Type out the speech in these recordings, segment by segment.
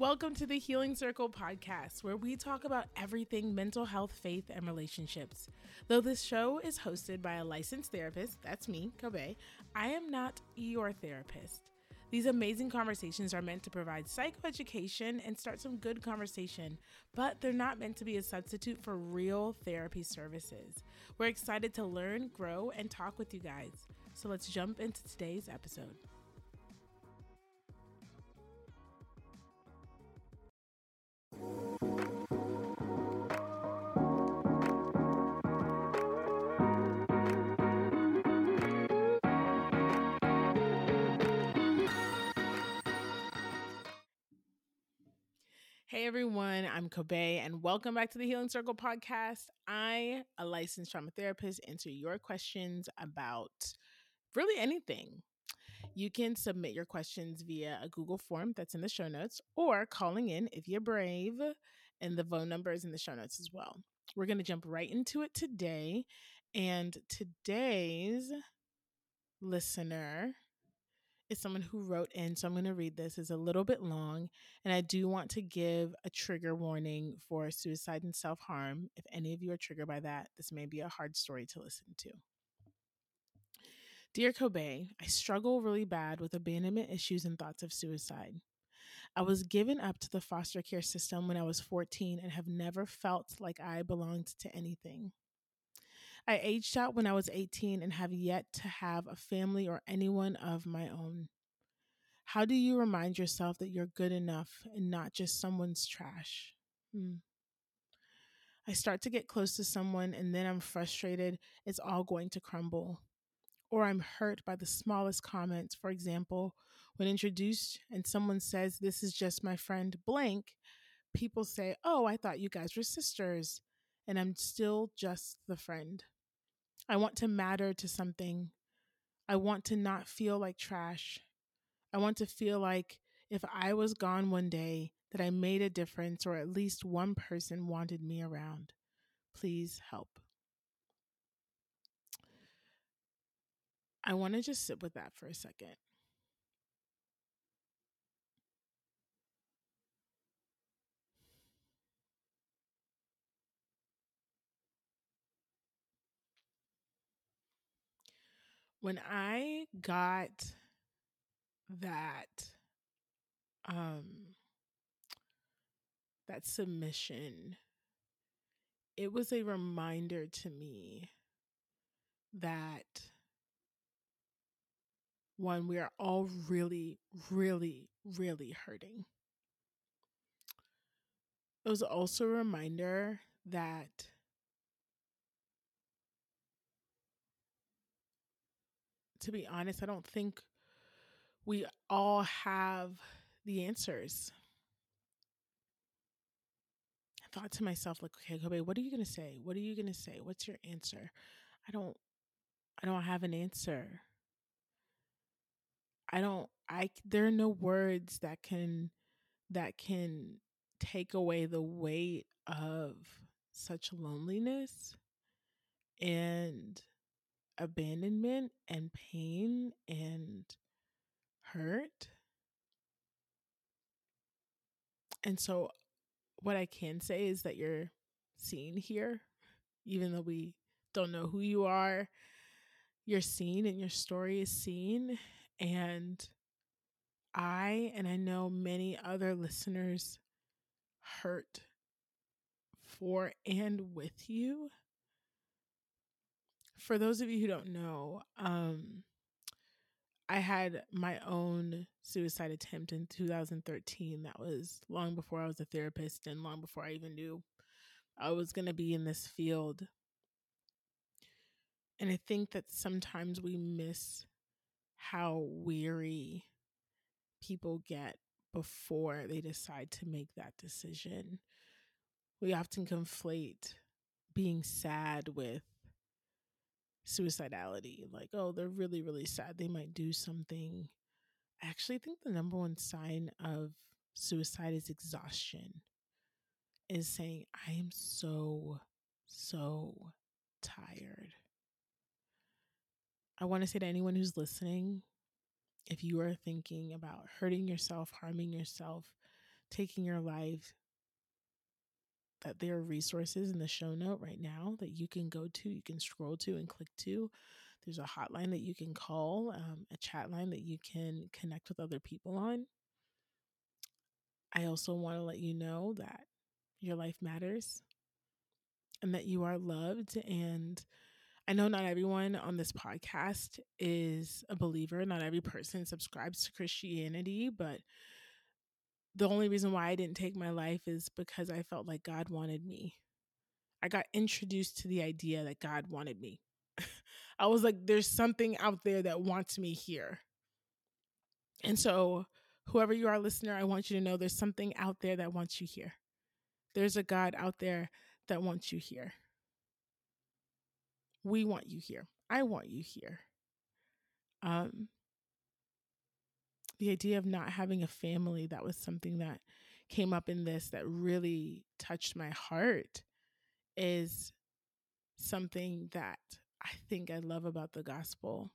Welcome to the Healing Circle podcast, where we talk about everything mental health, faith, and relationships. Though this show is hosted by a licensed therapist, that's me, Kobe, I am not your therapist. These amazing conversations are meant to provide psychoeducation and start some good conversation, but they're not meant to be a substitute for real therapy services. We're excited to learn, grow, and talk with you guys. So let's jump into today's episode. Hey everyone, I'm Kobe and welcome back to the Healing Circle podcast. I, a licensed trauma therapist, answer your questions about really anything. You can submit your questions via a Google form that's in the show notes or calling in if you're brave, and the phone number is in the show notes as well. We're going to jump right into it today. And today's listener is someone who wrote in, so I'm going to read this. It's a little bit long, and I do want to give a trigger warning for suicide and self harm. If any of you are triggered by that, this may be a hard story to listen to. Dear Kobe, I struggle really bad with abandonment issues and thoughts of suicide. I was given up to the foster care system when I was 14 and have never felt like I belonged to anything. I aged out when I was 18 and have yet to have a family or anyone of my own. How do you remind yourself that you're good enough and not just someone's trash? Hmm. I start to get close to someone and then I'm frustrated it's all going to crumble. Or I'm hurt by the smallest comments. For example, when introduced and someone says, This is just my friend blank, people say, Oh, I thought you guys were sisters. And I'm still just the friend. I want to matter to something. I want to not feel like trash. I want to feel like if I was gone one day, that I made a difference or at least one person wanted me around. Please help. I want to just sit with that for a second. When I got that um that submission it was a reminder to me that one we are all really really really hurting. It was also a reminder that to be honest, I don't think we all have the answers. I thought to myself, like, okay, Kobe, what are you gonna say? What are you gonna say? What's your answer? I don't I don't have an answer. I don't I there are no words that can that can take away the weight of such loneliness and abandonment and pain and hurt. And so, what I can say is that you're seen here, even though we don't know who you are. You're seen and your story is seen. And I, and I know many other listeners, hurt for and with you for those of you who don't know, um, I had my own suicide attempt in 2013. That was long before I was a therapist and long before I even knew I was going to be in this field. And I think that sometimes we miss how weary people get before they decide to make that decision. We often conflate being sad with suicidality. Like, oh, they're really, really sad. They might do something. I actually think the number one sign of suicide is exhaustion, is saying, I am so, so tired. I want to say to anyone who's listening, if you are thinking about hurting yourself, harming yourself, taking your life, that there are resources in the show note right now that you can go to, you can scroll to and click to. There's a hotline that you can call, um, a chat line that you can connect with other people on. I also want to let you know that your life matters and that you are loved. And I know not everyone on this podcast is a believer, not every person subscribes to Christianity, but the only reason why I didn't take my life is because I felt like God wanted me. I got introduced to the idea that God wanted me. I was like, there's something out there that wants me here. And so, whoever you are, listener, I want you to know there's something out there that wants you here. There's a God out there that wants you here. We want you here. I want you here. Um, the idea of not having a family, that was something that came up in this that really touched my heart, is something that I think I love about the gospel.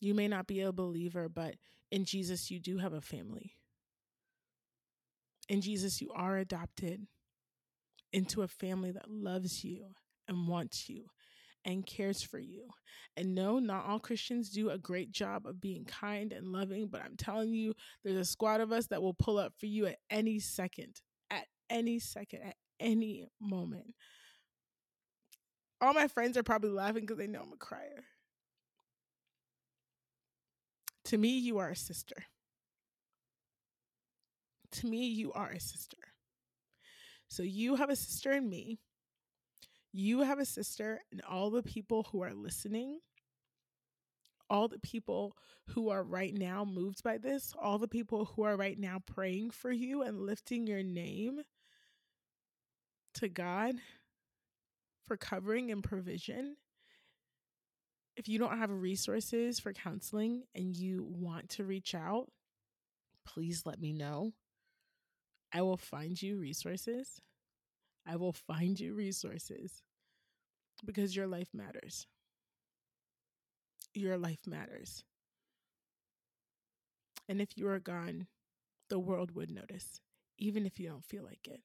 You may not be a believer, but in Jesus, you do have a family. In Jesus, you are adopted into a family that loves you and wants you and cares for you. And no, not all Christians do a great job of being kind and loving, but I'm telling you, there's a squad of us that will pull up for you at any second, at any second, at any moment. All my friends are probably laughing because they know I'm a crier. To me, you are a sister. To me, you are a sister. So you have a sister in me. You have a sister, and all the people who are listening, all the people who are right now moved by this, all the people who are right now praying for you and lifting your name to God for covering and provision. If you don't have resources for counseling and you want to reach out, please let me know. I will find you resources. I will find you resources because your life matters. Your life matters. And if you are gone, the world would notice, even if you don't feel like it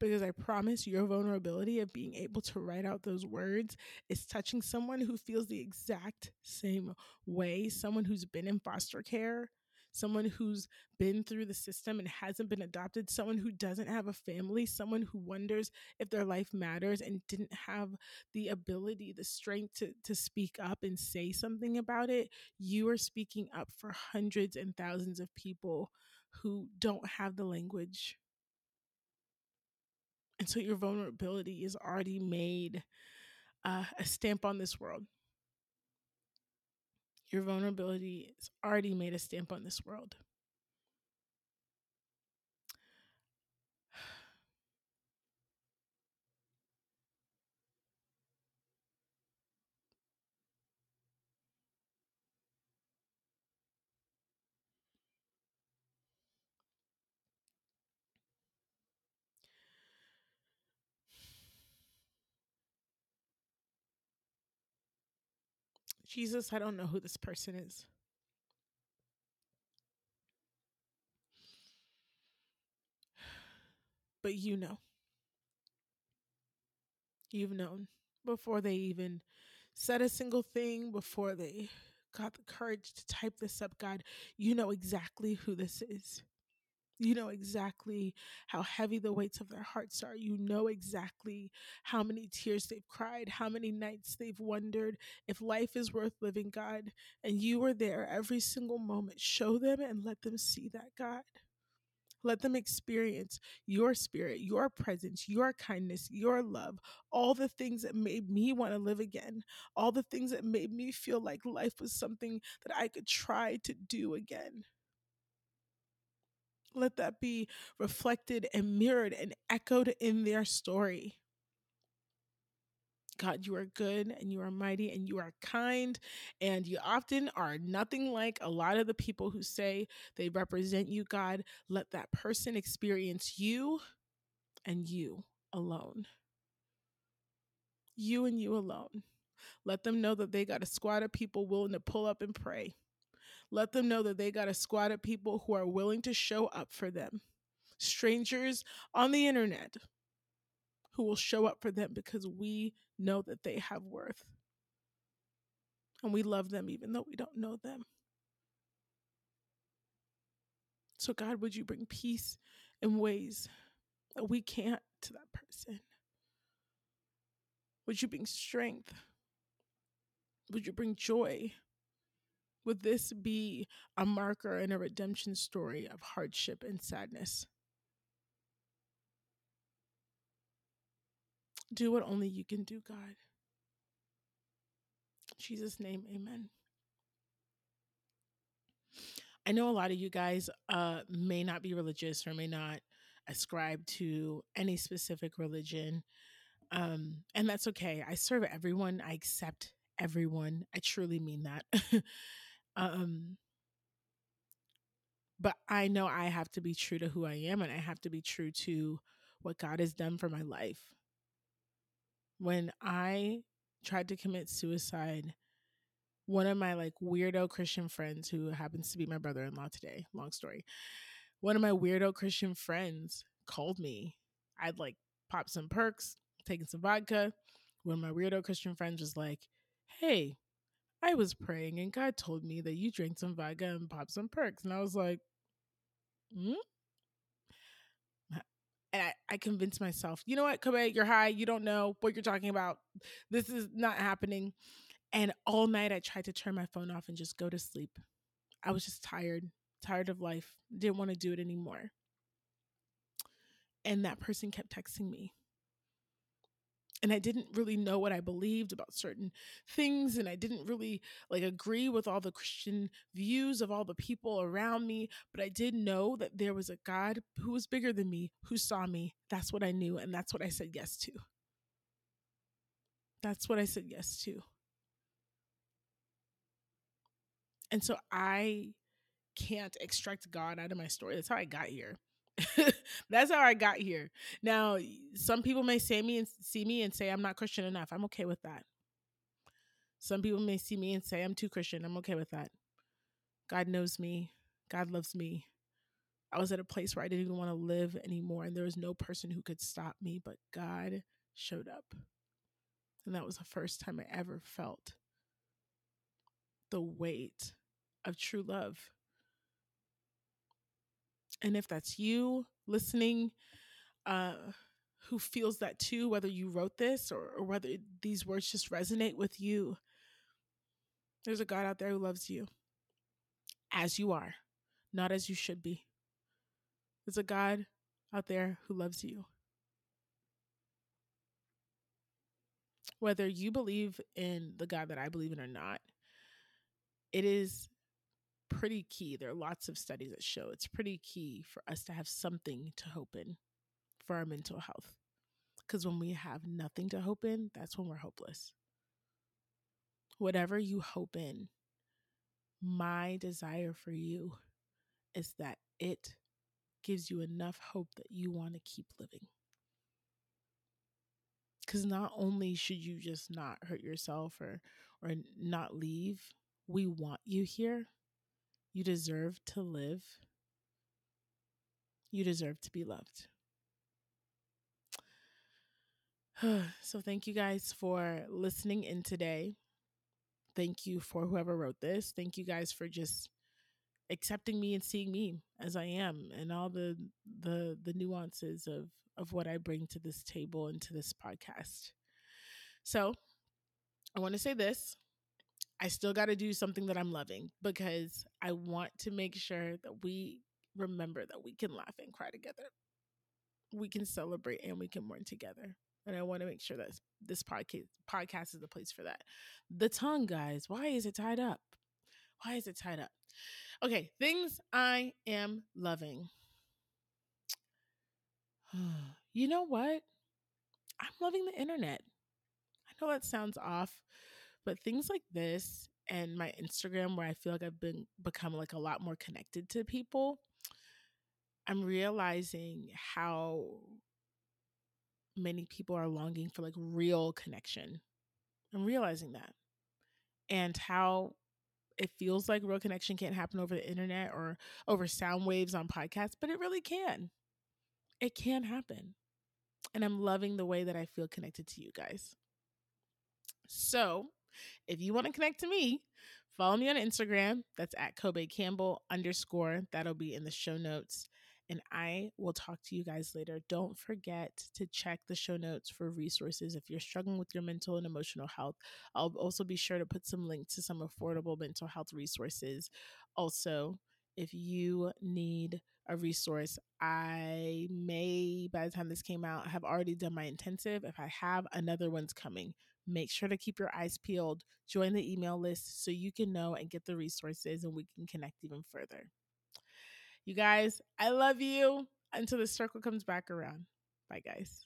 because I promise your vulnerability of being able to write out those words is touching someone who feels the exact same way, someone who's been in foster care, someone who's been through the system and hasn't been adopted, someone who doesn't have a family, someone who wonders if their life matters and didn't have the ability, the strength to, to speak up and say something about it. You are speaking up for hundreds and thousands of people who don't have the language and so your vulnerability is already made uh, a stamp on this world. Your vulnerability is already made a stamp on this world. Jesus, I don't know who this person is. But you know. You've known before they even said a single thing, before they got the courage to type this up, God. You know exactly who this is. You know exactly how heavy the weights of their hearts are. You know exactly how many tears they've cried, how many nights they've wondered if life is worth living, God. And you are there every single moment. Show them and let them see that, God. Let them experience your spirit, your presence, your kindness, your love, all the things that made me want to live again, all the things that made me feel like life was something that I could try to do again. Let that be reflected and mirrored and echoed in their story. God, you are good and you are mighty and you are kind, and you often are nothing like a lot of the people who say they represent you, God. Let that person experience you and you alone. You and you alone. Let them know that they got a squad of people willing to pull up and pray. Let them know that they got a squad of people who are willing to show up for them. Strangers on the internet who will show up for them because we know that they have worth. And we love them even though we don't know them. So, God, would you bring peace in ways that we can't to that person? Would you bring strength? Would you bring joy? Would this be a marker in a redemption story of hardship and sadness? Do what only you can do, God. In Jesus' name, amen. I know a lot of you guys uh, may not be religious or may not ascribe to any specific religion. Um, and that's okay. I serve everyone, I accept everyone. I truly mean that. um, but I know I have to be true to who I am and I have to be true to what God has done for my life. When I tried to commit suicide, one of my like weirdo Christian friends who happens to be my brother-in-law today, long story. One of my weirdo Christian friends called me. I'd like popped some perks, taken some vodka. One of my weirdo Christian friends was like, Hey, I was praying and God told me that you drank some vodka and popped some perks. And I was like, hmm? And I, I convinced myself, you know what, Kobe, you're high. You don't know what you're talking about. This is not happening. And all night I tried to turn my phone off and just go to sleep. I was just tired, tired of life, didn't want to do it anymore. And that person kept texting me and I didn't really know what I believed about certain things and I didn't really like agree with all the Christian views of all the people around me, but I did know that there was a God who was bigger than me, who saw me. That's what I knew and that's what I said yes to. That's what I said yes to. And so I can't extract God out of my story. That's how I got here. That's how I got here. Now, some people may say me and see me and say I'm not Christian enough. I'm okay with that. Some people may see me and say I'm too Christian. I'm okay with that. God knows me. God loves me. I was at a place where I didn't even want to live anymore, and there was no person who could stop me, but God showed up. And that was the first time I ever felt the weight of true love. And if that's you listening, uh, who feels that too, whether you wrote this or, or whether these words just resonate with you, there's a God out there who loves you as you are, not as you should be. There's a God out there who loves you. Whether you believe in the God that I believe in or not, it is pretty key. There are lots of studies that show it's pretty key for us to have something to hope in for our mental health. Because when we have nothing to hope in, that's when we're hopeless. Whatever you hope in, my desire for you is that it gives you enough hope that you want to keep living. Because not only should you just not hurt yourself or, or not leave, we want you here you deserve to live. You deserve to be loved. so, thank you guys for listening in today. Thank you for whoever wrote this. Thank you guys for just accepting me and seeing me as I am and all the the the nuances of of what I bring to this table and to this podcast. So, I want to say this. I still got to do something that I'm loving because I want to make sure that we remember that we can laugh and cry together. We can celebrate and we can mourn together. And I want to make sure that this podcast podcast is the place for that. The tongue, guys, why is it tied up? Why is it tied up? Okay, things I am loving. you know what? I'm loving the internet. I know that sounds off, but things like this and my Instagram where I feel like I've been become like a lot more connected to people, I'm realizing how many people are longing for like real connection. I'm realizing that. And how it feels like real connection can't happen over the internet or over sound waves on podcasts, but it really can. It can happen. And I'm loving the way that I feel connected to you guys. So, if you want to connect to me, follow me on Instagram. That's at Kobe Campbell underscore. That'll be in the show notes and I will talk to you guys later. Don't forget to check the show notes for resources if you're struggling with your mental and emotional health. I'll also be sure to put some links to some affordable mental health resources. Also, if you need a resource, I may, by the time this came out, have already done my intensive. If I have, another one's coming. Make sure to keep your eyes peeled. Join the email list so you can know and get the resources and we can connect even further. You guys, I love you until the circle comes back around. Bye, guys.